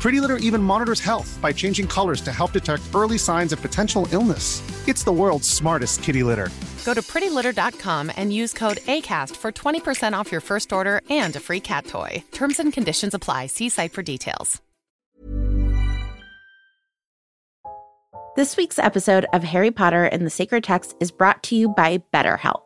Pretty Litter even monitors health by changing colors to help detect early signs of potential illness. It's the world's smartest kitty litter. Go to prettylitter.com and use code ACAST for 20% off your first order and a free cat toy. Terms and conditions apply. See site for details. This week's episode of Harry Potter and the Sacred Text is brought to you by BetterHelp.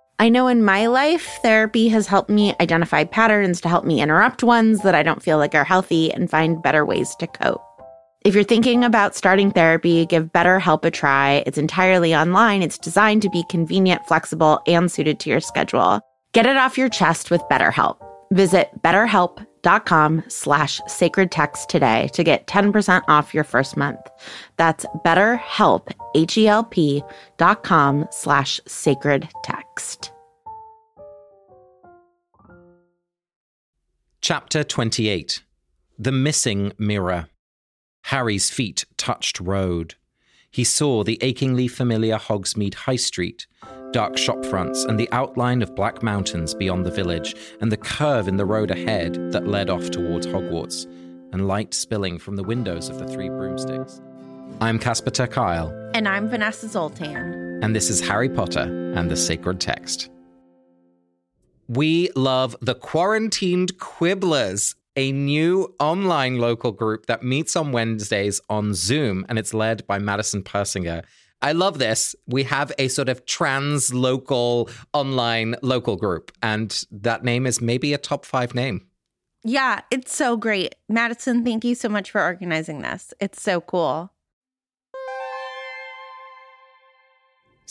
I know in my life, therapy has helped me identify patterns to help me interrupt ones that I don't feel like are healthy and find better ways to cope. If you're thinking about starting therapy, give BetterHelp a try. It's entirely online. It's designed to be convenient, flexible, and suited to your schedule. Get it off your chest with BetterHelp. Visit betterhelp.com slash sacred text today to get 10% off your first month. That's betterhelp, H-E-L-P dot com slash sacred text. Chapter 28 The Missing Mirror. Harry's feet touched road. He saw the achingly familiar Hogsmeade High Street, dark shop fronts, and the outline of black mountains beyond the village, and the curve in the road ahead that led off towards Hogwarts, and light spilling from the windows of the three broomsticks. I'm Casper ter Kuile, And I'm Vanessa Zoltan. and this is Harry Potter and the Sacred Text. We love the Quarantined Quibblers, a new online local group that meets on Wednesdays on Zoom, and it's led by Madison Persinger. I love this. We have a sort of trans local online local group, and that name is maybe a top five name. Yeah, it's so great. Madison, thank you so much for organizing this. It's so cool.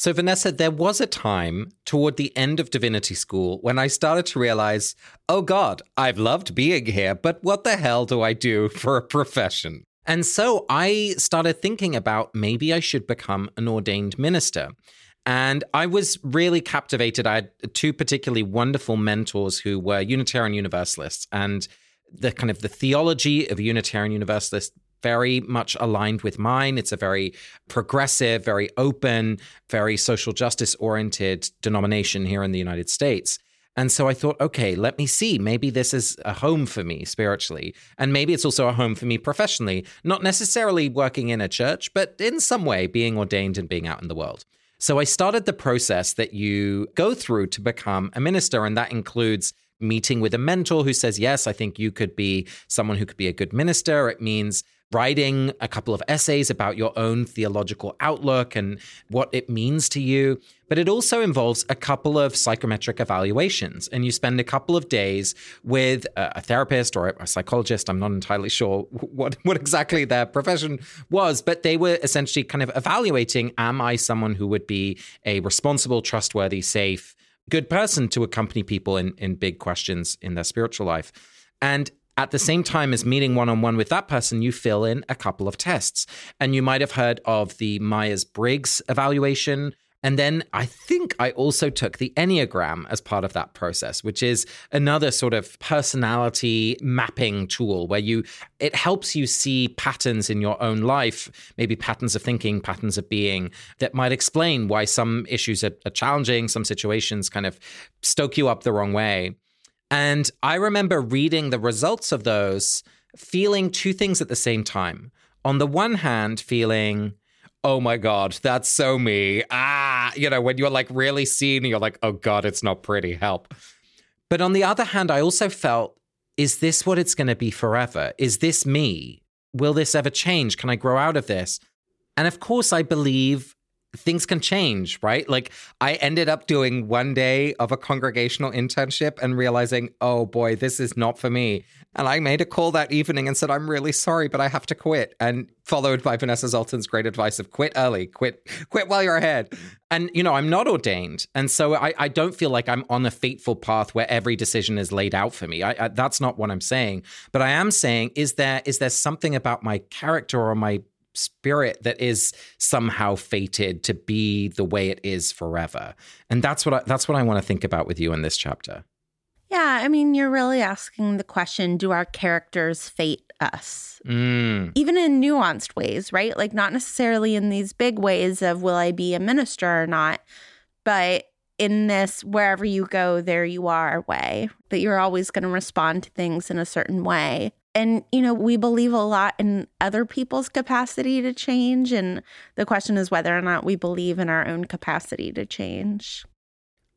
So, Vanessa, there was a time toward the end of Divinity School when I started to realize, oh God, I've loved being here, but what the hell do I do for a profession? And so I started thinking about maybe I should become an ordained minister. And I was really captivated. I had two particularly wonderful mentors who were Unitarian Universalists, and the kind of the theology of Unitarian Universalists very much aligned with mine. It's a very progressive, very open, very social justice oriented denomination here in the United States. And so I thought, okay, let me see. Maybe this is a home for me spiritually. And maybe it's also a home for me professionally, not necessarily working in a church, but in some way being ordained and being out in the world. So I started the process that you go through to become a minister, and that includes meeting with a mentor who says, Yes, I think you could be someone who could be a good minister. It means writing a couple of essays about your own theological outlook and what it means to you. But it also involves a couple of psychometric evaluations. And you spend a couple of days with a therapist or a psychologist. I'm not entirely sure what, what exactly their profession was, but they were essentially kind of evaluating Am I someone who would be a responsible, trustworthy, safe, good person to accompany people in, in big questions in their spiritual life? And at the same time as meeting one on one with that person, you fill in a couple of tests. And you might have heard of the Myers Briggs evaluation. And then I think I also took the Enneagram as part of that process, which is another sort of personality mapping tool where you it helps you see patterns in your own life, maybe patterns of thinking, patterns of being that might explain why some issues are, are challenging, some situations kind of stoke you up the wrong way. And I remember reading the results of those, feeling two things at the same time. On the one hand, feeling, oh my God, that's so me. Ah, you know, when you're like really seen, you're like, oh God, it's not pretty, help. But on the other hand, I also felt, is this what it's going to be forever? Is this me? Will this ever change? Can I grow out of this? And of course, I believe things can change, right? Like I ended up doing one day of a congregational internship and realizing, oh boy, this is not for me. And I made a call that evening and said, I'm really sorry, but I have to quit. And followed by Vanessa Zoltan's great advice of quit early, quit, quit while you're ahead. And, you know, I'm not ordained. And so I, I don't feel like I'm on a fateful path where every decision is laid out for me. I, I, that's not what I'm saying. But I am saying, is there is there something about my character or my spirit that is somehow fated to be the way it is forever. And that's what I, that's what I want to think about with you in this chapter. Yeah, I mean, you're really asking the question do our characters fate us? Mm. Even in nuanced ways, right? Like, not necessarily in these big ways of will I be a minister or not, but in this wherever you go, there you are way, that you're always going to respond to things in a certain way. And, you know, we believe a lot in other people's capacity to change. And the question is whether or not we believe in our own capacity to change.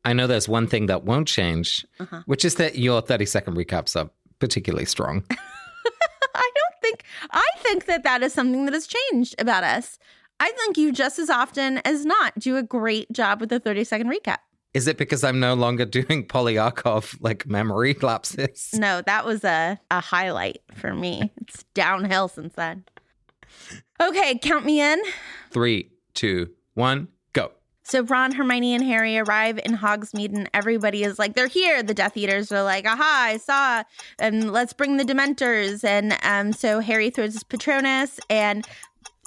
I know there's one thing that won't change, Uh-huh. which is that your 30 second recaps are particularly strong. I don't think, I think that that is something that has changed about us. I think you just as often as not do a great job with the 30 second recap. Is it because I'm no longer doing Polyakov like memory lapses? No, that was a, a highlight for me. It's downhill since then. Okay, count me in. Three, two, one, go. So Ron, Hermione, and Harry arrive in Hogsmeade, and everybody is like, "They're here!" The Death Eaters are like, "Aha! I saw!" And let's bring the Dementors. And um, so Harry throws his Patronus, and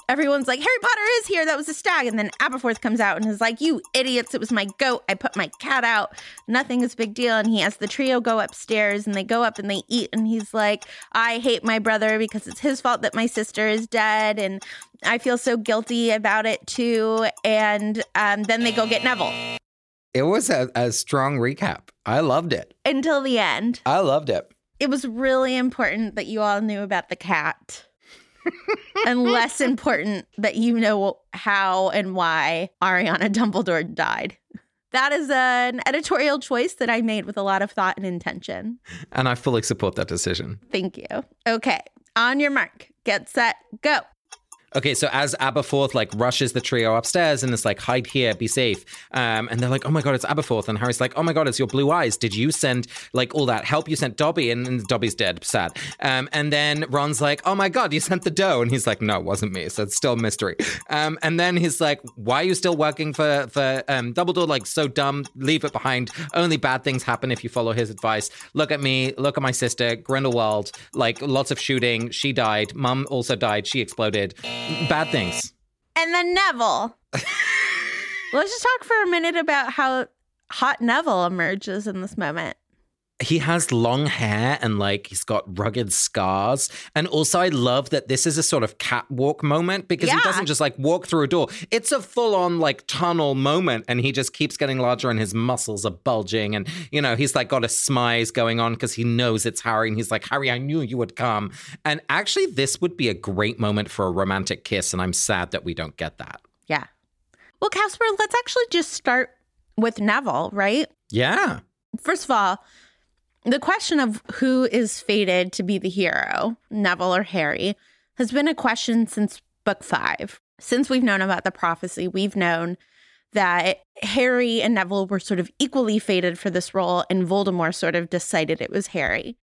everyone's like, "Harry Potter is here!" That was a stag. And then Aberforth comes out and is like, "You idiots! It was my goat. I put my cat out. Nothing is a big deal." And he has the trio go upstairs, and they go up and they eat. And he's like, "I hate my brother because it's his fault that my sister is dead." And I feel so guilty about it too. And um, then they go get Neville It was a, a strong recap. I loved it. until the end. I loved it. It was really important that you all knew about the cat. And less important that you know how and why Ariana Dumbledore died. That is an editorial choice that I made with a lot of thought and intention. And I fully support that decision. Thank you. Okay, on your mark, get set, go. Okay, so as Aberforth like rushes the trio upstairs and is like, hide here, be safe. Um, and they're like, oh my god, it's Aberforth. And Harry's like, oh my god, it's your blue eyes. Did you send like all that help? You sent Dobby, and, and Dobby's dead, sad. Um, and then Ron's like, oh my god, you sent the doe, and he's like, no, it wasn't me. So it's still a mystery. Um, and then he's like, why are you still working for for um, Dumbledore? Like so dumb, leave it behind. Only bad things happen if you follow his advice. Look at me, look at my sister, Grindelwald. Like lots of shooting. She died. Mum also died. She exploded. Bad things. And then Neville. Let's just talk for a minute about how hot Neville emerges in this moment. He has long hair and like he's got rugged scars. And also, I love that this is a sort of catwalk moment because he doesn't just like walk through a door. It's a full on like tunnel moment, and he just keeps getting larger, and his muscles are bulging. And you know, he's like got a smize going on because he knows it's Harry, and he's like, Harry, I knew you would come. And actually, this would be a great moment for a romantic kiss, and I'm sad that we don't get that. Yeah. Well, Casper, let's actually just start with Neville, right? Yeah. First of all, the question of who is fated to be the hero, Neville or Harry, has been a question since book five. Since we've known about the prophecy, we've known that Harry and Neville were sort of equally fated for this role, and Voldemort sort of decided it was Harry.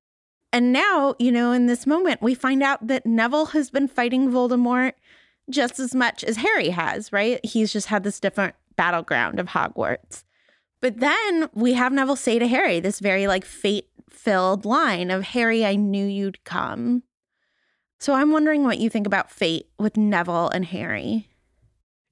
And now, you know, in this moment, we find out that Neville has been fighting Voldemort just as much as Harry has, right? He's just had this different battleground of Hogwarts. But then we have Neville say to Harry this very like fate filled line of Harry, I knew you'd come. So I'm wondering what you think about fate with Neville and Harry.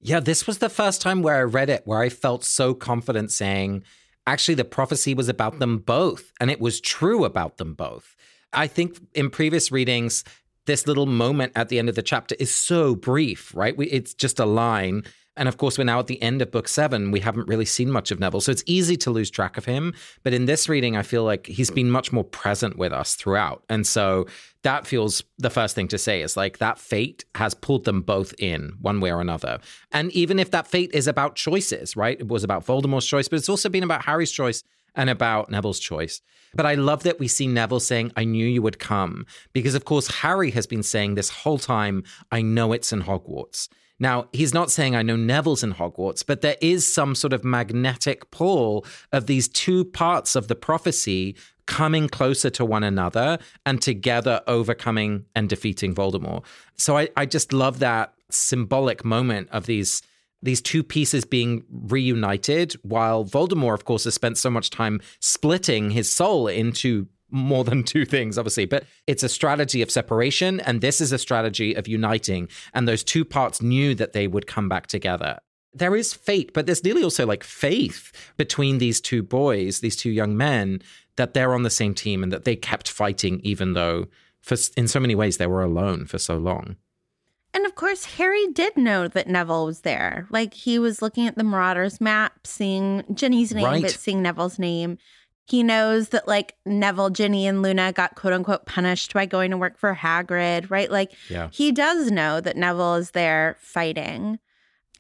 Yeah, this was the first time where I read it where I felt so confident saying, actually, the prophecy was about them both, and it was true about them both. I think in previous readings, this little moment at the end of the chapter is so brief, right? We, it's just a line. And of course, we're now at the end of book seven. We haven't really seen much of Neville. So it's easy to lose track of him. But in this reading, I feel like he's been much more present with us throughout. And so that feels the first thing to say is like that fate has pulled them both in one way or another. And even if that fate is about choices, right? It was about Voldemort's choice, but it's also been about Harry's choice and about Neville's choice. But I love that we see Neville saying, I knew you would come. Because, of course, Harry has been saying this whole time, I know it's in Hogwarts. Now, he's not saying I know Neville's in Hogwarts, but there is some sort of magnetic pull of these two parts of the prophecy coming closer to one another and together overcoming and defeating Voldemort. So I, I just love that symbolic moment of these these two pieces being reunited while Voldemort of course has spent so much time splitting his soul into more than two things, obviously, but it's a strategy of separation, and this is a strategy of uniting. And those two parts knew that they would come back together. There is fate, but there's nearly also like faith between these two boys, these two young men, that they're on the same team and that they kept fighting, even though, for in so many ways, they were alone for so long. And of course, Harry did know that Neville was there. Like he was looking at the Marauders map, seeing Ginny's name, right. but seeing Neville's name. He knows that like Neville, Ginny, and Luna got quote unquote punished by going to work for Hagrid, right? Like yeah. he does know that Neville is there fighting.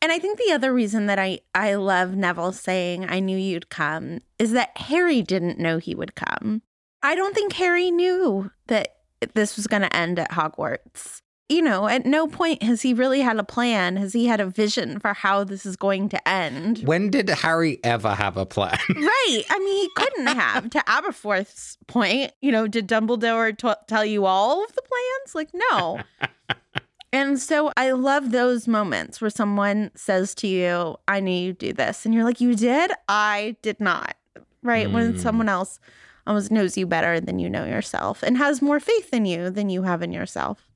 And I think the other reason that I, I love Neville saying, I knew you'd come, is that Harry didn't know he would come. I don't think Harry knew that this was going to end at Hogwarts you know, at no point has he really had a plan. Has he had a vision for how this is going to end? When did Harry ever have a plan? right. I mean, he couldn't have. to Aberforth's point, you know, did Dumbledore t- tell you all of the plans? Like, no. and so I love those moments where someone says to you, I knew you'd do this. And you're like, you did? I did not. Right. Mm. When hmm. someone else almost knows you better than you know yourself and has more faith in you than you have in yourself.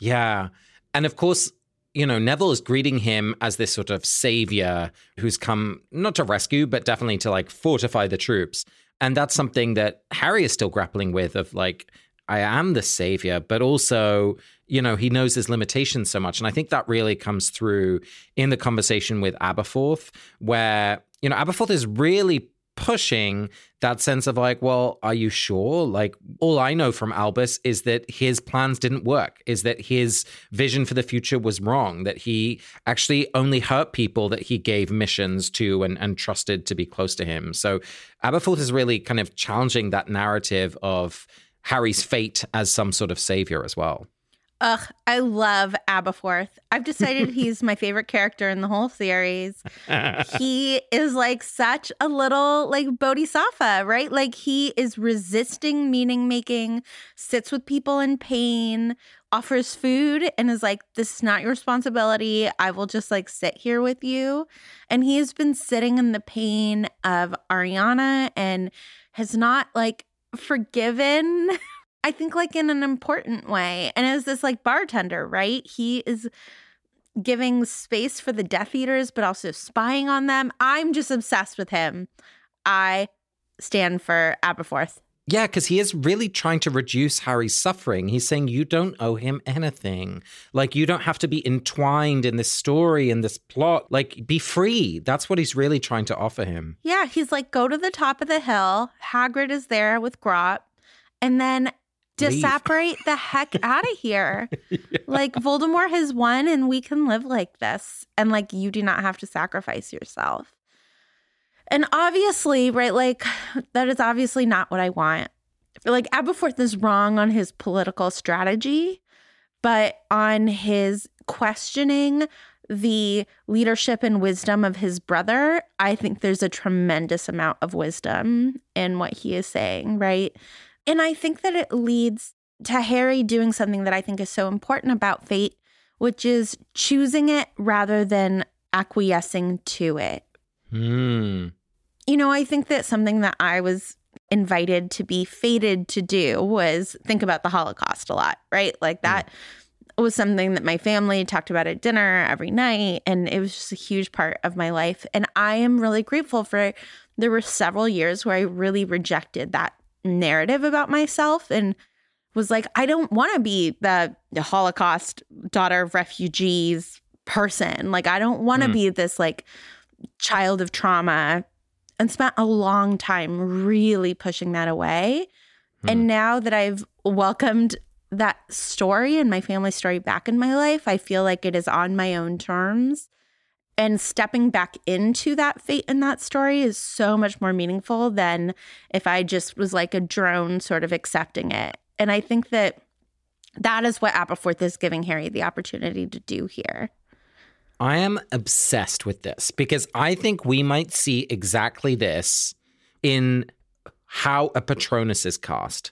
Yeah. And of course, you know, Neville is greeting him as this sort of savior who's come not to rescue, but definitely to like fortify the troops. And that's something that Harry is still grappling with of like, I am the savior, but also, you know, he knows his limitations so much. And I think that really comes through in the conversation with Aberforth, where, you know, Aberforth is really pushing that sense of like, well, are you sure? Like, all I know from Albus is that his plans didn't work, is that his vision for the future was wrong, that he actually only hurt people that he gave missions to and, and trusted to be close to him. So Aberforth is really kind of challenging that narrative of Harry's fate as some sort of savior as well. Ugh, I love Aberforth. I've decided he's my favorite character in the whole series. he is like such a little like bodhisattva, right? Like he is resisting meaning making, sits with people in pain, offers food, and is like, This is not your responsibility. I will just like sit here with you. And he has been sitting in the pain of Ariana and has not like forgiven I think like in an important way. And as this like bartender, right? He is giving space for the Death Eaters, but also spying on them. I'm just obsessed with him. I stand for Aberforth. Yeah, because he is really trying to reduce Harry's suffering. He's saying you don't owe him anything. Like, you don't have to be entwined in this story and this plot. Like, be free. That's what he's really trying to offer him. Yeah, he's like, go to the top of the hill. Hagrid is there with Grawp. And then disapparate the heck out of here. yeah. Like Voldemort has won and we can live like this. And like you do not have to sacrifice yourself. And obviously, right, like that is obviously not what I want. Like Aberforth is wrong on his political strategy, but on his questioning the leadership and wisdom of his brother, I think there's a tremendous amount of wisdom in what he is saying, right? And I think that it leads to Harry doing something that I think is so important about fate, which is choosing it rather than acquiescing to it. Mm. You know, I think that something that I was invited to be fated to do was think about the Holocaust a lot, right? Like that mm. was something that my family talked about at dinner every night. And it was just a huge part of my life. And I am really grateful for there were several years where I really rejected that narrative about myself and was like, I don't want to be the, the, Holocaust daughter of refugees person. Like, I don't want to mm. be this like child of trauma and spent a long time really pushing that away. Mm. And now that I've welcomed that story and my family story back in my life, I feel like it is on my own terms. And stepping back into that fate in that story is so much more meaningful than if I just was like a drone sort of accepting it. And I think that that is what Aberforth is giving Harry the opportunity to do here. I am obsessed with this because I think we might see exactly this in how a Patronus is cast.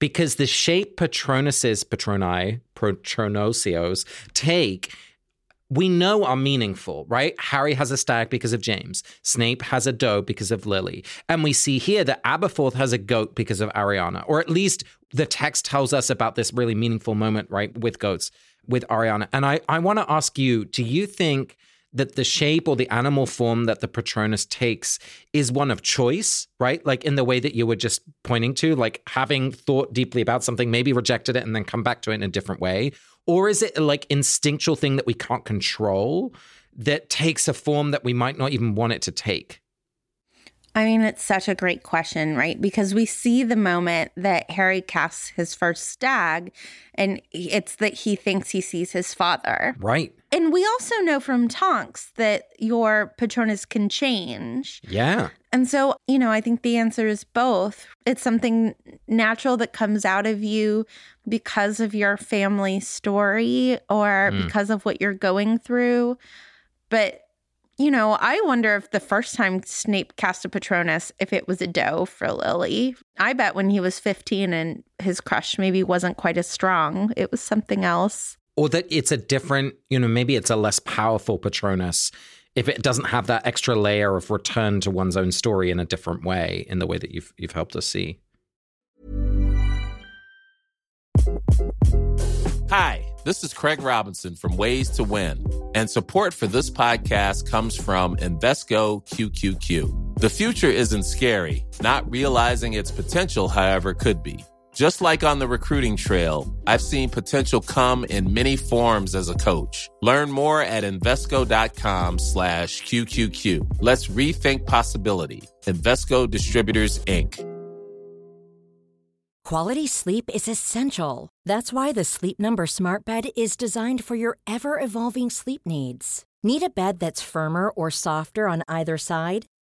Because the shape Patronuses, Patroni, Patronosios take we know are meaningful, right? Harry has a stag because of James. Snape has a doe because of Lily. And we see here that Aberforth has a goat because of Ariana, or at least the text tells us about this really meaningful moment, right, with goats, with Ariana. And I, I want to ask you do you think that the shape or the animal form that the Patronus takes is one of choice, right? Like in the way that you were just pointing to, like having thought deeply about something, maybe rejected it and then come back to it in a different way? Or is it like instinctual thing that we can't control that takes a form that we might not even want it to take? I mean, it's such a great question, right? Because we see the moment that Harry casts his first stag, and it's that he thinks he sees his father. Right. And we also know from Tonks that your Patronus can change. Yeah. And so, you know, I think the answer is both. It's something natural that comes out of you because of your family story or mm. because of what you're going through. But you know, I wonder if the first time Snape cast a Patronus, if it was a doe for Lily. I bet when he was 15 and his crush maybe wasn't quite as strong, it was something else. Or that it's a different, you know, maybe it's a less powerful Patronus if it doesn't have that extra layer of return to one's own story in a different way, in the way that you've you've helped us see. Hi. This is Craig Robinson from Ways to Win, and support for this podcast comes from Invesco QQQ. The future isn't scary, not realizing its potential, however, could be. Just like on the recruiting trail, I've seen potential come in many forms as a coach. Learn more at Invesco.com slash QQQ. Let's rethink possibility. Invesco Distributors, Inc. Quality sleep is essential. That's why the Sleep Number Smart Bed is designed for your ever evolving sleep needs. Need a bed that's firmer or softer on either side?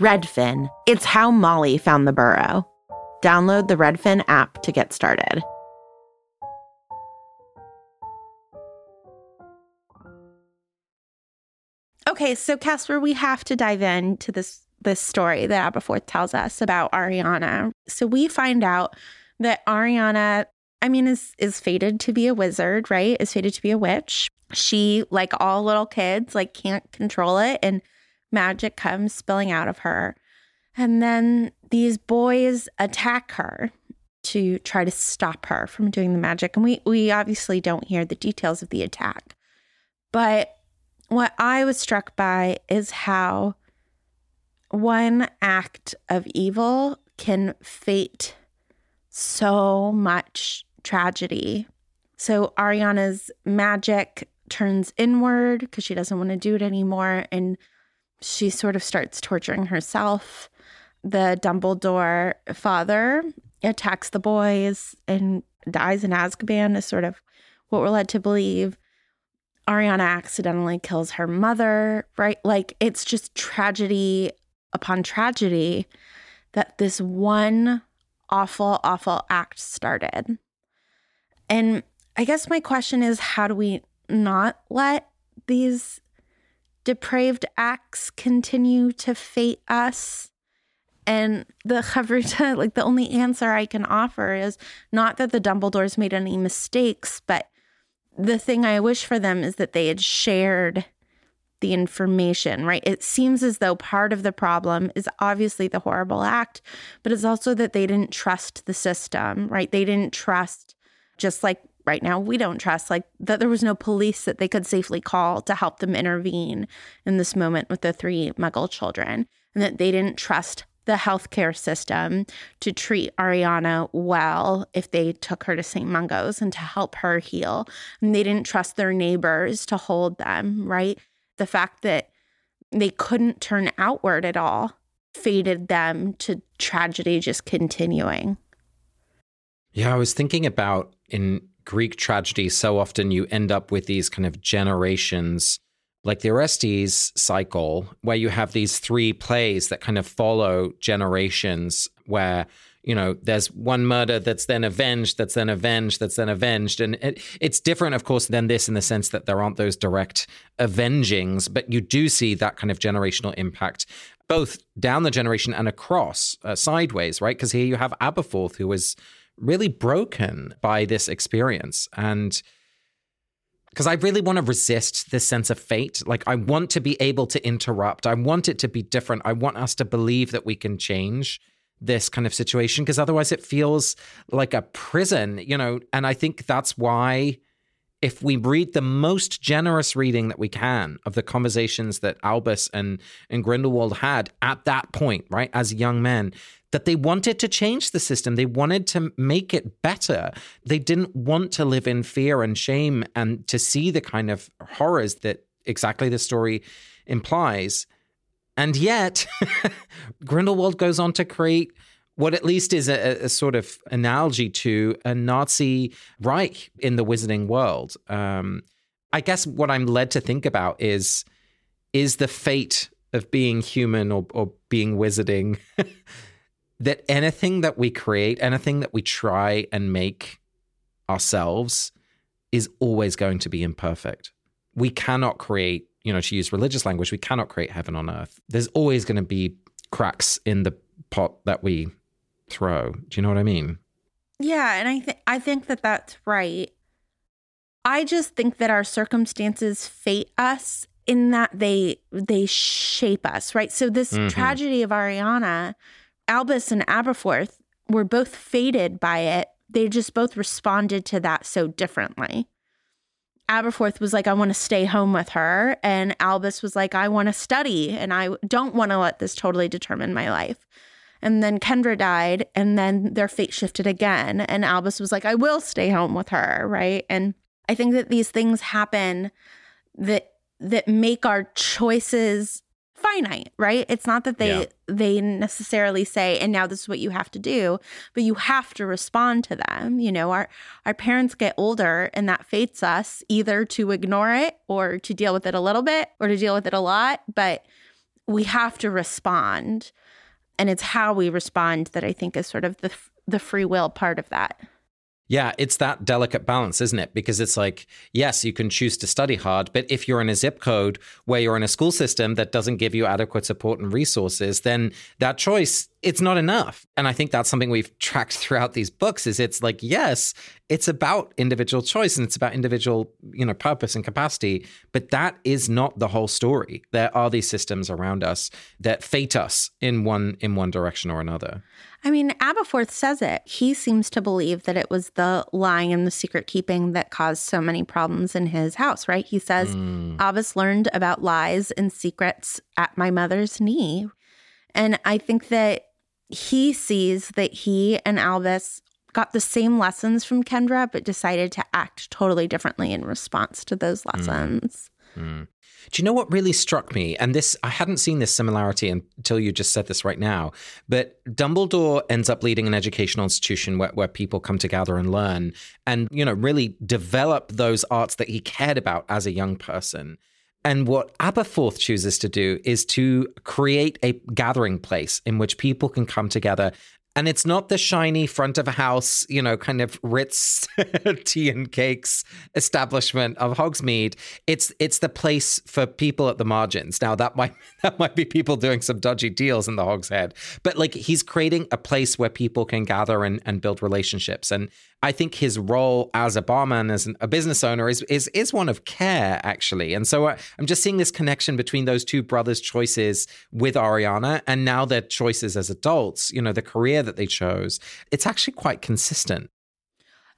Redfin. It's how Molly found the burrow. Download the Redfin app to get started. Okay, so Casper, we have to dive into this this story that Aberforth tells us about Ariana. So we find out that Ariana, I mean, is is fated to be a wizard, right? Is fated to be a witch. She, like all little kids, like can't control it and magic comes spilling out of her. And then these boys attack her to try to stop her from doing the magic. And we, we obviously don't hear the details of the attack. But what I was struck by is how one act of evil can fate so much tragedy. So Ariana's magic turns inward because she doesn't want to do it anymore. And she sort of starts torturing herself. The Dumbledore father attacks the boys and dies in Azkaban, is sort of what we're led to believe. Ariana accidentally kills her mother, right? Like it's just tragedy upon tragedy. that this one awful, awful act started. And I guess my question is how do we not let these depraved acts continue to fate us? And the Chavruta, like the only answer I can offer is not that the Dumbledores made any mistakes, but the thing I wish for them is that they had shared the information, right? It seems as though part of the problem is obviously the horrible act, but it's also that they didn't trust the system, right? They didn't trust, just like right now, we don't trust, like that there was no police that they could safely call to help them intervene in this moment with the three Muggle children, and that they didn't trust the healthcare system to treat Ariana well if they took her to St. Mungo's and to help her heal. And they didn't trust their neighbors to hold them, right? The fact that they couldn't turn outward at all fated them to tragedy just continuing. Yeah, I was thinking about in Greek tragedy, so often you end up with these kind of generations like the Orestes cycle, where you have these three plays that kind of follow generations, where you know there's one murder that's then avenged, that's then avenged, that's then avenged, and it, it's different, of course, than this in the sense that there aren't those direct avengings, but you do see that kind of generational impact. Both down the generation and across, uh, sideways, right? Because here you have Aberforth, who was really broken by this experience. And because I really want to resist this sense of fate. Like, I want to be able to interrupt. I want it to be different. I want us to believe that we can change this kind of situation because otherwise it feels like a prison, you know. And I think that's why, if we read the most generous reading that we can of the conversations that Albus and, and Grindelwald had at that point, right, as young men, that they wanted to change the system. They wanted to make it better. They didn't want to live in fear and shame and to see the kind of horrors that exactly the story implies. And yet, Grindelwald goes on to create what at least is a, a, sort of analogy to a Nazi Reich in the wizarding world. Um, I guess what I'm led to think about is is the fate of being human or, or being wizarding that anything that we create, anything that we try and make ourselves is always going to be imperfect. We cannot create, you know, to use religious language, we cannot create heaven on earth. There's always going to be cracks in the pot that we throw. Do you know what I mean? Yeah, and I think I think that that's right. I just think that our circumstances fate us in that they they shape us, right? So this mm-hmm. tragedy of Ariana Albus and Aberforth were both fated by it. They just both responded to that so differently. Aberforth was like, I want to stay home with her. And Albus was like, I want to study and I don't want to let this totally determine my life. And then Kendra died, and then their fate shifted again. And Albus was like, I will stay home with her. Right. And I think that these things happen that that make our choices finite, right? It's not that they yeah. they necessarily say and now this is what you have to do, but you have to respond to them. You know, our our parents get older and that fates us either to ignore it or to deal with it a little bit or to deal with it a lot, but we have to respond. And it's how we respond that I think is sort of the the free will part of that. Yeah, it's that delicate balance, isn't it? Because it's like, yes, you can choose to study hard, but if you're in a zip code where you're in a school system that doesn't give you adequate support and resources, then that choice it's not enough. And I think that's something we've tracked throughout these books is it's like, yes, it's about individual choice and it's about individual, you know, purpose and capacity, but that is not the whole story. There are these systems around us that fate us in one in one direction or another. I mean, Aberforth says it. He seems to believe that it was the lying and the secret keeping that caused so many problems in his house, right? He says, mm. Albus learned about lies and secrets at my mother's knee. And I think that he sees that he and Albus got the same lessons from Kendra, but decided to act totally differently in response to those mm. lessons. Mm. Mm. Do you know what really struck me? And this, I hadn't seen this similarity until you just said this right now. But Dumbledore ends up leading an educational institution where, where people come together and learn and, you know, really develop those arts that he cared about as a young person. And what Aberforth chooses to do is to create a gathering place in which people can come together and it's not the shiny front of a house, you know, kind of Ritz tea and cakes establishment of Hogsmeade. It's it's the place for people at the margins. Now that might that might be people doing some dodgy deals in the Hogshead, but like he's creating a place where people can gather and, and build relationships. And I think his role as a barman, as a business owner, is is is one of care actually. And so uh, I'm just seeing this connection between those two brothers' choices with Ariana, and now their choices as adults. You know, the career that they chose. It's actually quite consistent.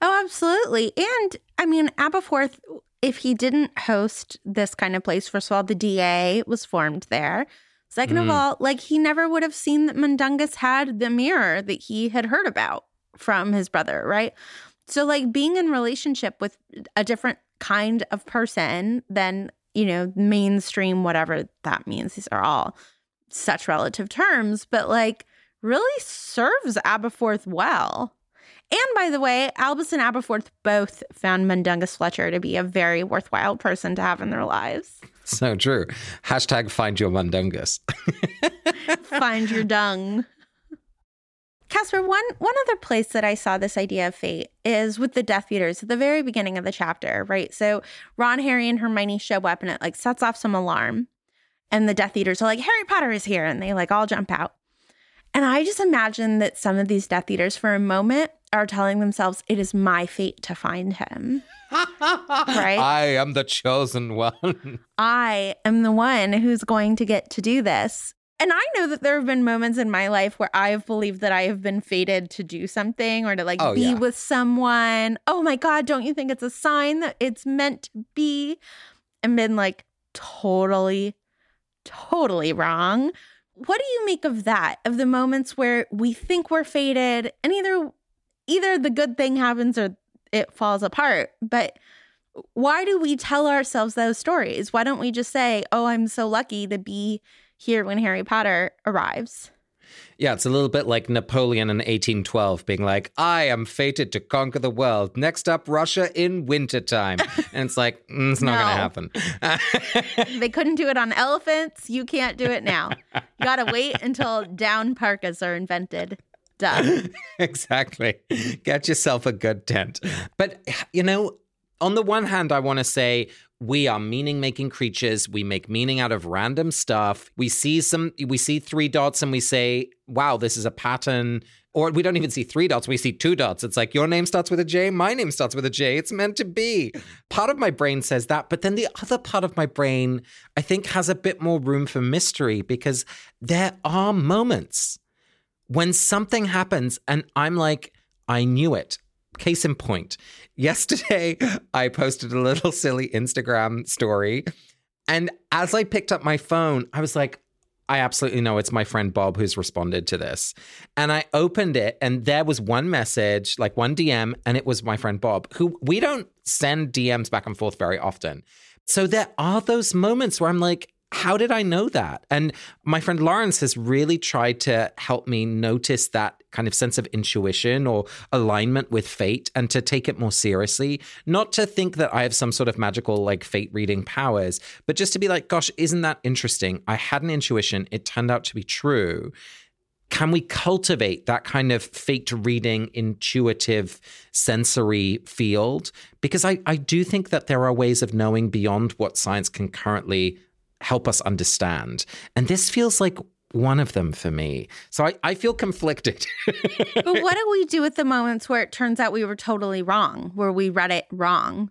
Oh, absolutely. And I mean, Aberforth, if he didn't host this kind of place, first of all, the DA was formed there. Second mm. of all, like he never would have seen that Mundungus had the mirror that he had heard about from his brother, right? So like being in relationship with a different kind of person than, you know, mainstream whatever that means. These are all such relative terms, but like really serves Aberforth well. And by the way, Albus and Aberforth both found Mundungus Fletcher to be a very worthwhile person to have in their lives. So true. Hashtag find your Mundungus. find your dung. Casper, one one other place that I saw this idea of fate is with the Death Eaters at the very beginning of the chapter, right? So Ron, Harry, and Hermione show up and it like sets off some alarm. And the Death Eaters are like, Harry Potter is here, and they like all jump out. And I just imagine that some of these Death Eaters for a moment are telling themselves, it is my fate to find him. right? I am the chosen one. I am the one who's going to get to do this. And I know that there have been moments in my life where I've believed that I have been fated to do something or to like oh, be yeah. with someone. Oh my God, don't you think it's a sign that it's meant to be? And been like totally, totally wrong. What do you make of that? Of the moments where we think we're fated and either either the good thing happens or it falls apart. But why do we tell ourselves those stories? Why don't we just say, "Oh, I'm so lucky to be here when Harry Potter arrives. Yeah, it's a little bit like Napoleon in 1812 being like, I am fated to conquer the world. Next up, Russia in wintertime. and it's like, mm, it's not going to happen. they couldn't do it on elephants. You can't do it now. You got to wait until down parkas are invented. Duh. exactly. Get yourself a good tent. But, you know, on the one hand, I want to say we are meaning making creatures. We make meaning out of random stuff. We see some, we see three dots and we say, wow, this is a pattern. Or we don't even see three dots, we see two dots. It's like your name starts with a J, my name starts with a J. It's meant to be. Part of my brain says that. But then the other part of my brain, I think, has a bit more room for mystery because there are moments when something happens and I'm like, I knew it. Case in point, yesterday I posted a little silly Instagram story. And as I picked up my phone, I was like, I absolutely know it's my friend Bob who's responded to this. And I opened it, and there was one message, like one DM, and it was my friend Bob, who we don't send DMs back and forth very often. So there are those moments where I'm like, how did I know that? And my friend Lawrence has really tried to help me notice that kind of sense of intuition or alignment with fate and to take it more seriously. Not to think that I have some sort of magical like fate reading powers, but just to be like, gosh, isn't that interesting? I had an intuition, it turned out to be true. Can we cultivate that kind of fate reading, intuitive, sensory field? Because I, I do think that there are ways of knowing beyond what science can currently help us understand. And this feels like one of them for me. So I, I feel conflicted. but what do we do with the moments where it turns out we were totally wrong, where we read it wrong?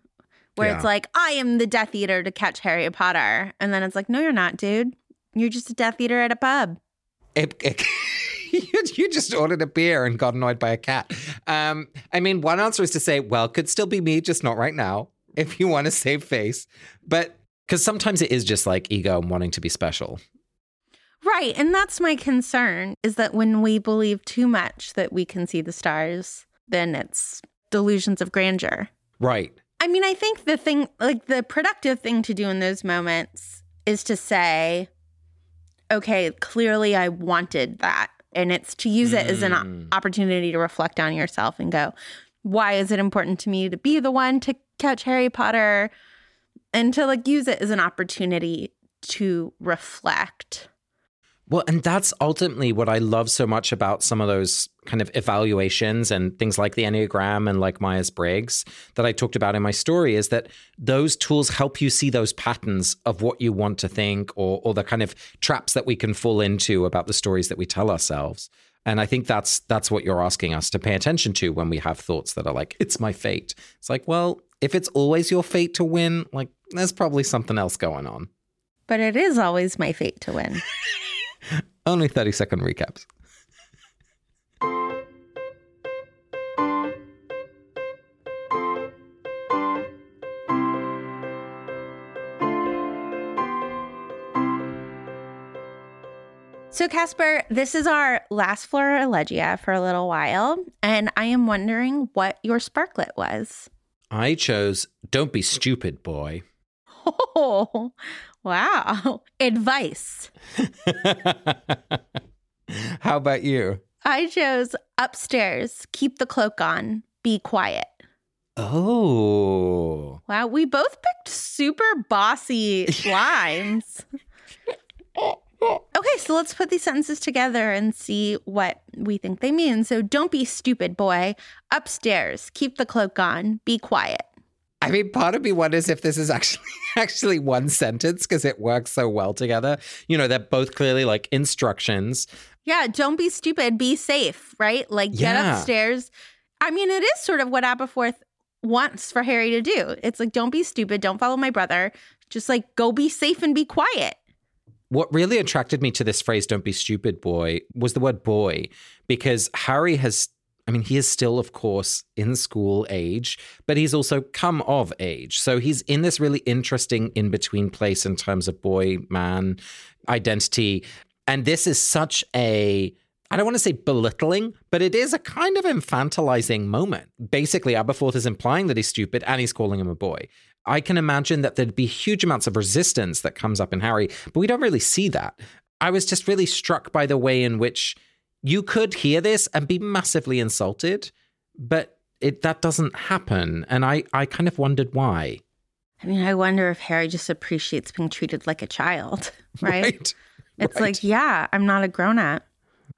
Where yeah. it's like, I am the Death Eater to catch Harry Potter. And then it's like, no, you're not, dude. You're just a Death Eater at a pub. It, it, you, you, just ordered a beer and got annoyed by a cat. Um, I mean, one answer is to say, well, could still be me, just not right now, if you want to save face. But because sometimes it is just like ego and wanting to be special. Right. And that's my concern is that when we believe too much that we can see the stars, then it's delusions of grandeur. Right. I mean, I think the thing, like the productive thing to do in those moments is to say, okay, clearly I wanted that. And it's to use it mm. as an mm. opportunity to reflect on yourself and go, why is it important to me to be the one to catch Harry Potter? And to like use it as an opportunity to reflect. Well, and that's ultimately what I love so much about some of those kind of evaluations and things like the Enneagram and like Myers Briggs that I talked about in my story is that those tools help you see those patterns of what you want to think or, or the kind of traps that we can fall into about the stories that we tell ourselves. And I think that's that's what you're asking us to pay attention to when we have thoughts that are like, it's my fate. It's like, well, if it's always your fate to win, like there's probably something else going on. But it is always my fate to win. Only 30 second recaps. So, Casper, this is our last Florilegia for a little while, and I am wondering what your sparklet was. I chose Don't Be Stupid, Boy. Oh, wow. Advice. How about you? I chose upstairs, keep the cloak on, be quiet. Oh. Wow, we both picked super bossy lines. Okay, so let's put these sentences together and see what we think they mean. So don't be stupid, boy. Upstairs, keep the cloak on, be quiet. I mean, part of me wonders if this is actually actually one sentence because it works so well together. You know, they're both clearly like instructions. Yeah, don't be stupid, be safe, right? Like get Yeah. upstairs. I mean, it is sort of what Aberforth wants for Harry to do. It's like don't be stupid, don't follow my brother. Just like go be safe and be quiet. What really attracted me to this phrase, don't be stupid, boy, was the word boy, because Harry has, I mean, he is still, of course, in school age, but he's also come of age. So he's in this really interesting in between place in terms of boy, man, identity. And this is such a, I don't want to say belittling, but it is a kind of infantilizing moment. Basically, Aberforth is implying that he's stupid and he's calling him a boy. I can imagine that there'd be huge amounts of resistance that comes up in Harry, but we don't really see that. I was just really struck by the way in which you could hear this and be massively insulted, but it that doesn't happen. And I, I kind of wondered why. I mean, I wonder if Harry just appreciates being treated like a child, right? It's Right. like, yeah, I'm not a grown up.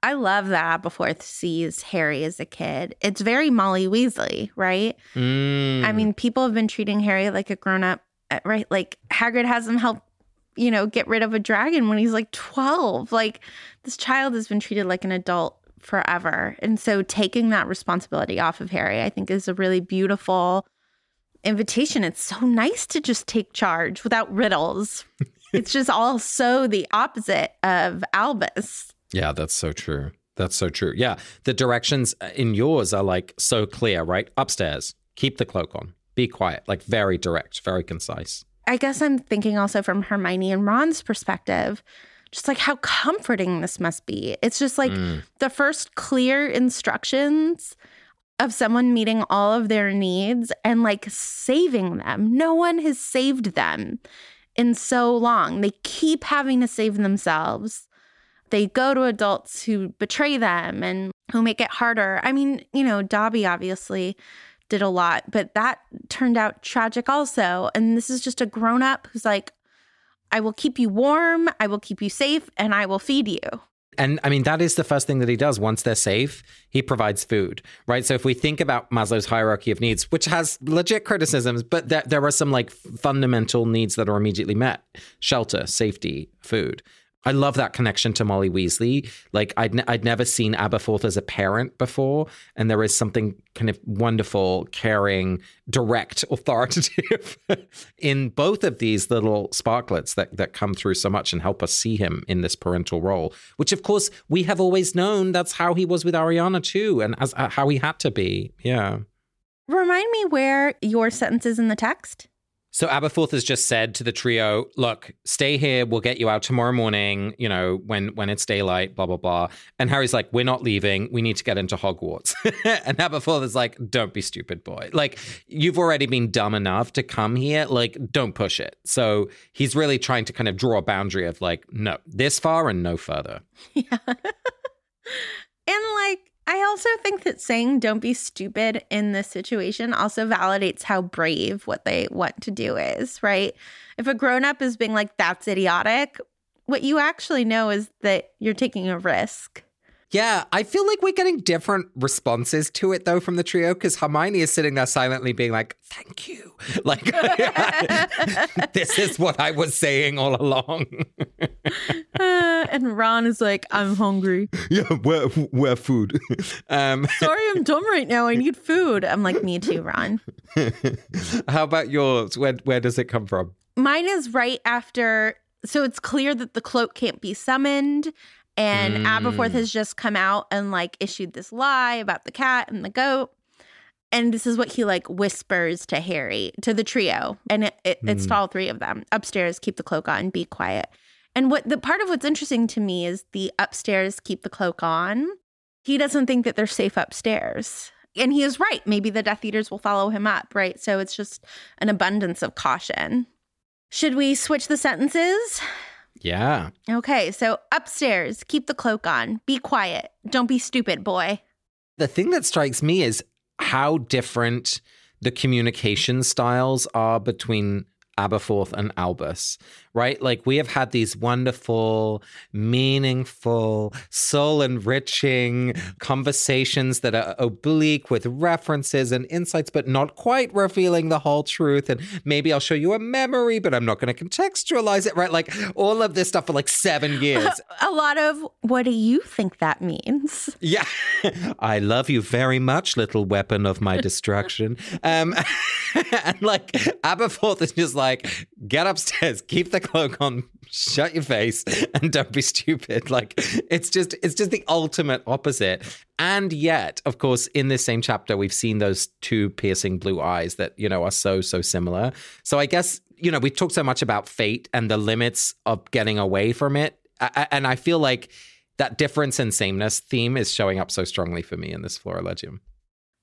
I love that Aberforth sees Harry as a kid. It's very Molly Weasley, right? Mm. I mean, people have been treating Harry like a grown up, uh, right? Like Hagrid has him help, you know, get rid of a dragon when he's like 12. Like this child has been treated like an adult forever. And so taking that responsibility off of Harry, I think is a really beautiful invitation. It's so nice to just take charge without riddles. it's just all so the opposite of Albus. Yeah, that's so true. That's so true. Yeah, the directions uh, in yours are like so clear, right? Upstairs, keep the cloak on, be quiet, like very direct, very concise. I guess I'm thinking also from Hermione and Ron's perspective, just like how comforting this must be. It's just like mm. the first clear instructions of someone meeting all of their needs and like saving them. No one has saved them in so long. They keep having to save themselves. They go to adults who betray them and who make it harder. I mean, you know, Dobby obviously did a lot, but that turned out tragic also. And this is just a grown up who's like, I will keep you warm, I will keep you safe, and I will feed you. And I mean, that is the first thing that he does. Once they're safe, he provides food, right? So if we think about Maslow's hierarchy of needs, which has legit criticisms, but there, there are some like fundamental needs that are immediately met shelter, safety, food. I love that connection to Molly Weasley. Like I'd, I'd never seen Aberforth as a parent before, and there is something kind of wonderful, caring, direct, authoritative in both of these little sparklets that that come through so much and help us see him in this parental role. Which, of course, we have always known that's how he was with Ariana too, and as uh, how he had to be. Yeah. Remind me where your sentence is in the text. So Aberforth has just said to the trio, "Look, stay here. We'll get you out tomorrow morning. You know, when when it's daylight. Blah blah blah." And Harry's like, "We're not leaving. We need to get into Hogwarts." and Aberforth is like, "Don't be stupid, boy. Like you've already been dumb enough to come here. Like don't push it." So he's really trying to kind of draw a boundary of like, no, this far and no further. Yeah. and like, I also think that saying don't be stupid in this situation also validates how brave what they want to do is, right? If a grown up is being like, that's idiotic, what you actually know is that you're taking a risk. Yeah, I feel like we're getting different responses to it though from the trio because Hermione is sitting there silently being like, "Thank you," like this is what I was saying all along. uh, and Ron is like, "I'm hungry." Yeah, where where food? Um, Sorry, I'm dumb right now. I need food. I'm like, me too, Ron. How about yours? Where where does it come from? Mine is right after so it's clear that the cloak can't be summoned and mm. Aberforth has just come out and like issued this lie about the cat and the goat. And this is what he like whispers to Harry, to the trio. And it, it, mm. it's to all three of them. Upstairs, keep the cloak on, be quiet. And what the part of what's interesting to me is the upstairs, keep the cloak on. He doesn't think that they're safe upstairs. And he is right. Maybe the Death Eaters will follow him up, right? So it's just an abundance of caution. Should we switch the sentences? Yeah. Okay, so upstairs, keep the cloak on. Be quiet. Don't be stupid, boy. The thing that strikes me is how different the communication styles are between Aberforth and Albus, right? Like we have had these wonderful, meaningful, soul enriching conversations that are oblique with references and insights, but not quite revealing the whole truth. And maybe I'll show you a memory, but I'm not going to contextualize it, right? Like all of this stuff for like seven years. a lot of what do you think that means? Yeah. I love you very much, little weapon of my destruction. um, and like Aberforth is just like, get upstairs, keep the cloak on, shut your face, and don't be stupid. Like it's just it's just the ultimate opposite. And yet, of course, in this same chapter, we've seen those two piercing blue eyes that, you know, are so, so similar. So I guess, you know, we talked so much about fate and the limits of getting away from it. And I feel like that difference and sameness theme is showing up so strongly for me in this Flora Florilegium.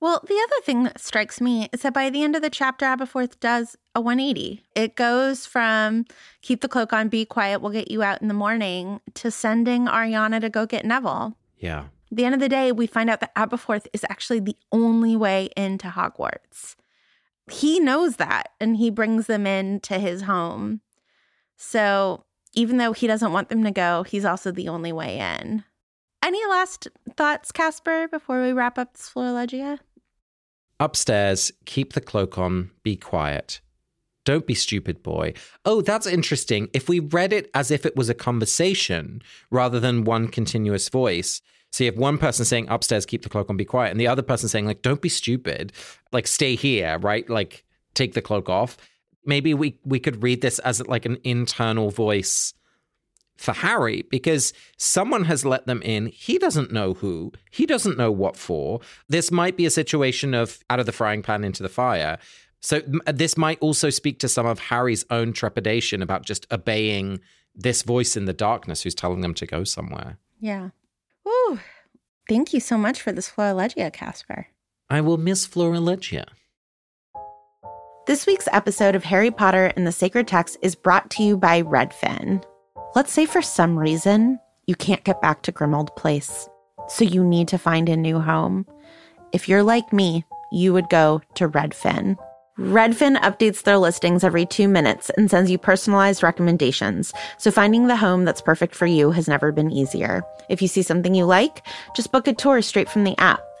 Well, the other thing that strikes me is that by the end of the chapter, Aberforth does a 180. It goes from keep the cloak on, be quiet, we'll get you out in the morning, to sending Ariana to go get Neville. Yeah. At the end of the day, we find out that Aberforth is actually the only way into Hogwarts. He knows that and he brings them into his home. So even though he doesn't want them to go, he's also the only way in. Any last thoughts, Casper, before we wrap up this Florilegia? Upstairs, keep the cloak on, be quiet. Don't be stupid, boy. Oh, that's interesting. If we read it as if it was a conversation rather than one continuous voice, so you have one person saying upstairs, keep the cloak on, be quiet, and the other person saying, like, don't be stupid, like, stay here, right? Like, take the cloak off. Maybe we, we could read this as like an internal voice for Harry because someone has let them in. He doesn't know who, he doesn't know what for. This might be a situation of out of the frying pan into the fire. So, uh, this might also speak to some of Harry's own trepidation about just obeying this voice in the darkness who's telling them to go somewhere. Yeah. Ooh. Thank you so much for this Florilegia, Casper. I will miss Florilegia. This week's episode of Harry Potter and the Sacred Text is brought to you by Redfin. Let's say for some reason you can't get back to Grimmauld Place, so you need to find a new home. If you're like me, you would go to Redfin. Redfin updates their listings every two minutes and sends you personalized recommendations, so finding the home that's perfect for you has never been easier. If you see something you like, just book a tour straight from the app.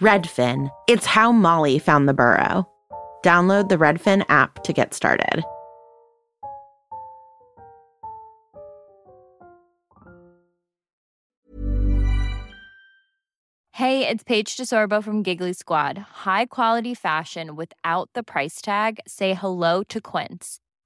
Redfin. It's how Molly found the burrow. Download the Redfin app to get started. Hey, it's Paige DeSorbo from Giggly Squad. High quality fashion without the price tag? Say hello to Quince.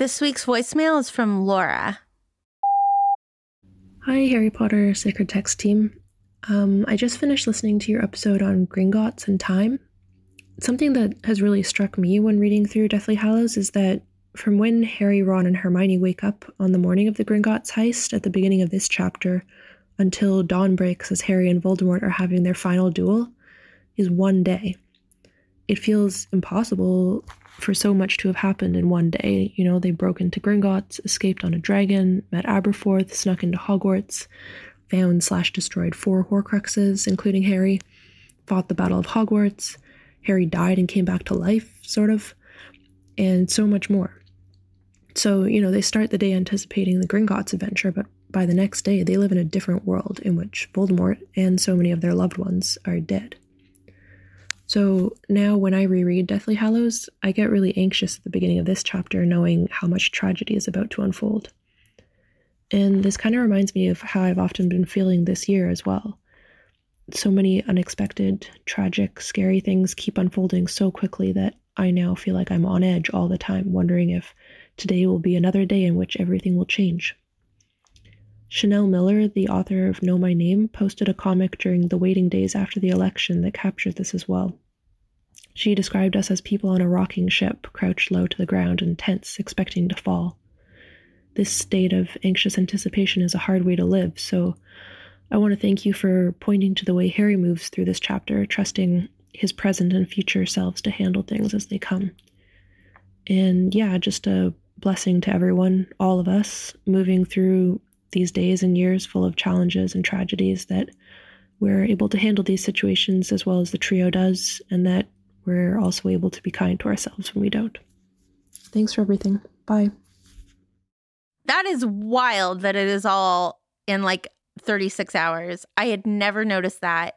This week's voicemail is from Laura. Hi, Harry Potter Sacred Text team. Um, I just finished listening to your episode on Gringotts and time. Something that has really struck me when reading through Deathly Hallows is that from when Harry, Ron, and Hermione wake up on the morning of the Gringotts heist at the beginning of this chapter until dawn breaks as Harry and Voldemort are having their final duel is one day. It feels impossible for so much to have happened in one day. You know, they broke into Gringotts, escaped on a dragon, met Aberforth, snuck into Hogwarts, found slash destroyed four Horcruxes, including Harry, fought the Battle of Hogwarts. Harry died and came back to life, sort of, and so much more. So, you know, they start the day anticipating the Gringotts adventure, but by the next day, they live in a different world in which Voldemort and so many of their loved ones are dead. So now, when I reread Deathly Hallows, I get really anxious at the beginning of this chapter, knowing how much tragedy is about to unfold. And this kind of reminds me of how I've often been feeling this year as well. So many unexpected, tragic, scary things keep unfolding so quickly that I now feel like I'm on edge all the time, wondering if today will be another day in which everything will change. Chanel Miller, the author of Know My Name, posted a comic during the waiting days after the election that captured this as well. She described us as people on a rocking ship, crouched low to the ground and tense, expecting to fall. This state of anxious anticipation is a hard way to live, so I want to thank you for pointing to the way Harry moves through this chapter, trusting his present and future selves to handle things as they come. And yeah, just a blessing to everyone, all of us, moving through these days and years full of challenges and tragedies that we're able to handle these situations as well as the trio does, and that we're also able to be kind to ourselves when we don't. Thanks for everything. Bye. That is wild that it is all in like 36 hours. I had never noticed that.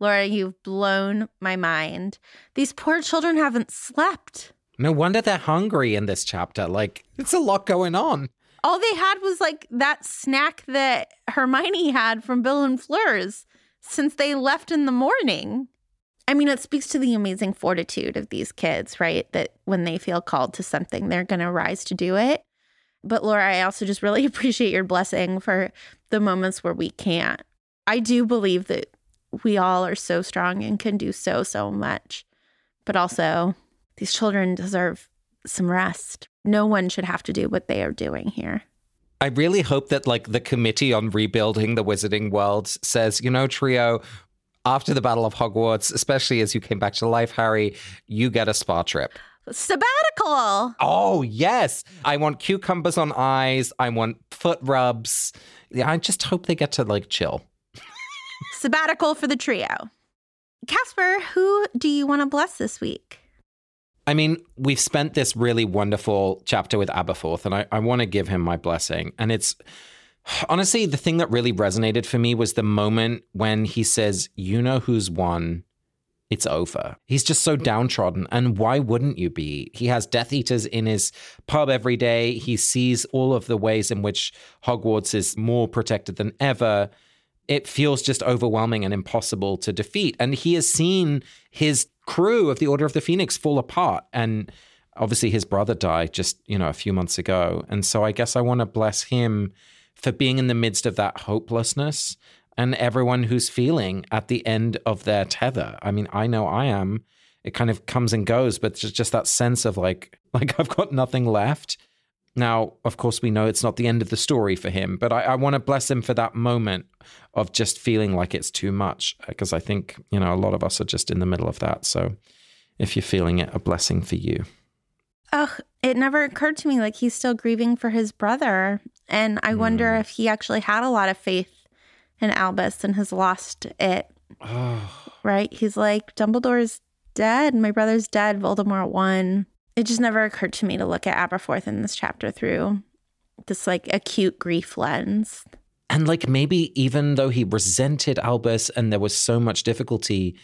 Laura, you've blown my mind. These poor children haven't slept. No wonder they're hungry in this chapter. Like, it's a lot going on all they had was like that snack that Hermione had from Bill and Fleur's since they left in the morning. I mean, it speaks to the amazing fortitude of these kids, right? That when they feel called to something, they're going to rise to do it. But Laura, I also just really appreciate your blessing for the moments where we can't. I do believe that we all are so strong and can do so, so much. But also, these children deserve some rest. No one should have to do what they are doing here. I really hope that like the committee on rebuilding the wizarding world says, you know, trio, after the Battle of Hogwarts, especially as you came back to life, Harry, you get a spa trip. Sabbatical. Oh, yes. I want cucumbers on eyes. I want foot rubs. I just hope they get to like chill. Sabbatical for the trio. Casper, who do you want to bless this week? I mean, we've spent this really wonderful chapter with Aberforth, and I, I want to give him my blessing. And it's honestly the thing that really resonated for me was the moment when he says, You know who's won. It's over. He's just so downtrodden. And why wouldn't you be? He has Death Eaters in his pub every day. He sees all of the ways in which Hogwarts is more protected than ever it feels just overwhelming and impossible to defeat. And he has seen his crew of the Order of the Phoenix fall apart. And obviously, his brother died just, you know, a few months ago. And so I guess I want to bless him for being in the midst of that hopelessness and everyone who's feeling at the end of their tether. I mean, I know I am. It kind of comes and goes, but just, just that sense of like, like I've got nothing left. Now, of course, we know it's not the end of the story for him, but I, I want to bless him for that moment of just feeling like it's too much, because I think, you know, a lot of us are just in the middle of that. So if you're feeling it, a blessing for you. Ugh, it never occurred to me like he's still grieving for his brother. And I mm. wonder if he actually had a lot of faith in Albus and has lost it. right? He's like, Dumbledore's dead. My brother's dead. Voldemort won it just never occurred to me to look at Aberforth in this chapter through this like acute grief lens. And like maybe even though he resented Albus and there was so much difficulty,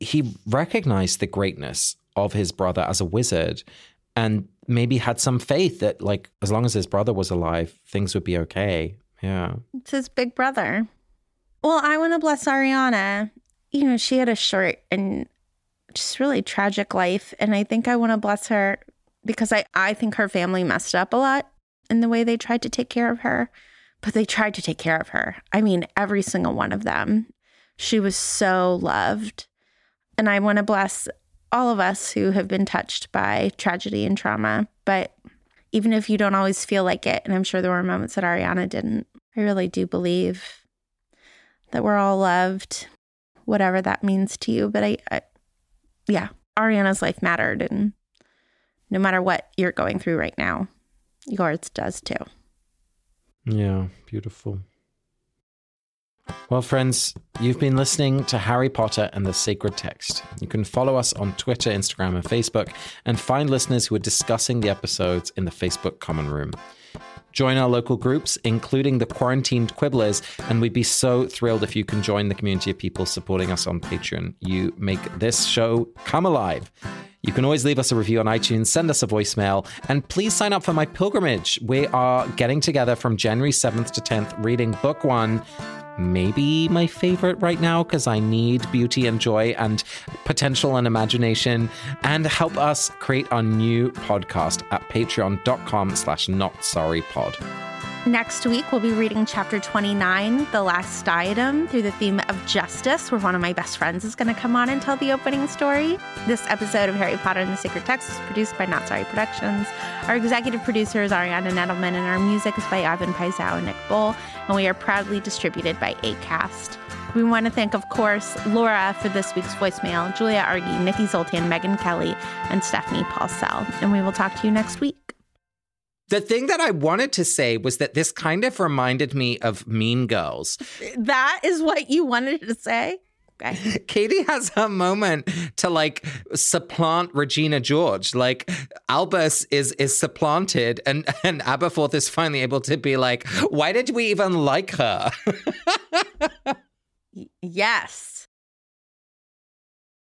he recognized the greatness of his brother as a wizard and maybe had some faith that like as long as his brother was alive, things would be okay. Yeah. It's his big brother. Well, I want to bless Ariana. You know, she had a short and just really tragic life. And I think I want to bless her because I, I think her family messed up a lot in the way they tried to take care of her, but they tried to take care of her. I mean, every single one of them. She was so loved. And I want to bless all of us who have been touched by tragedy and trauma. But even if you don't always feel like it, and I'm sure there were moments that Ariana didn't, I really do believe that we're all loved, whatever that means to you. But I, I yeah, Ariana's life mattered. And no matter what you're going through right now, yours does too. Yeah, beautiful. Well, friends, you've been listening to Harry Potter and the Sacred Text. You can follow us on Twitter, Instagram, and Facebook, and find listeners who are discussing the episodes in the Facebook Common Room. Join our local groups, including the Quarantined Quibblers, and we'd be so thrilled if you can join the community of people supporting us on Patreon. You make this show come alive. You can always leave us a review on iTunes, send us a voicemail, and please sign up for my pilgrimage. We are getting together from January 7th to 10th, reading book one maybe my favorite right now because I need beauty and joy and potential and imagination and help us create our new podcast at patreon.com slash not sorry pod. Next week, we'll be reading chapter 29, The Last Diadem, through the theme of justice, where one of my best friends is going to come on and tell the opening story. This episode of Harry Potter and the Sacred Text is produced by Not Sorry Productions. Our executive producer is Ariana Nedelman, and our music is by Ivan Paisau and Nick Bull, and we are proudly distributed by ACAST. We want to thank, of course, Laura for this week's voicemail, Julia Argy, Nikki Zoltan, Megan Kelly, and Stephanie Paulsell. And we will talk to you next week. The thing that I wanted to say was that this kind of reminded me of Mean Girls. That is what you wanted to say? Okay. Cady has her moment to like supplant Regina George. Like Albus is is supplanted and and Aberforth is finally able to be like, why did we even like her? yes.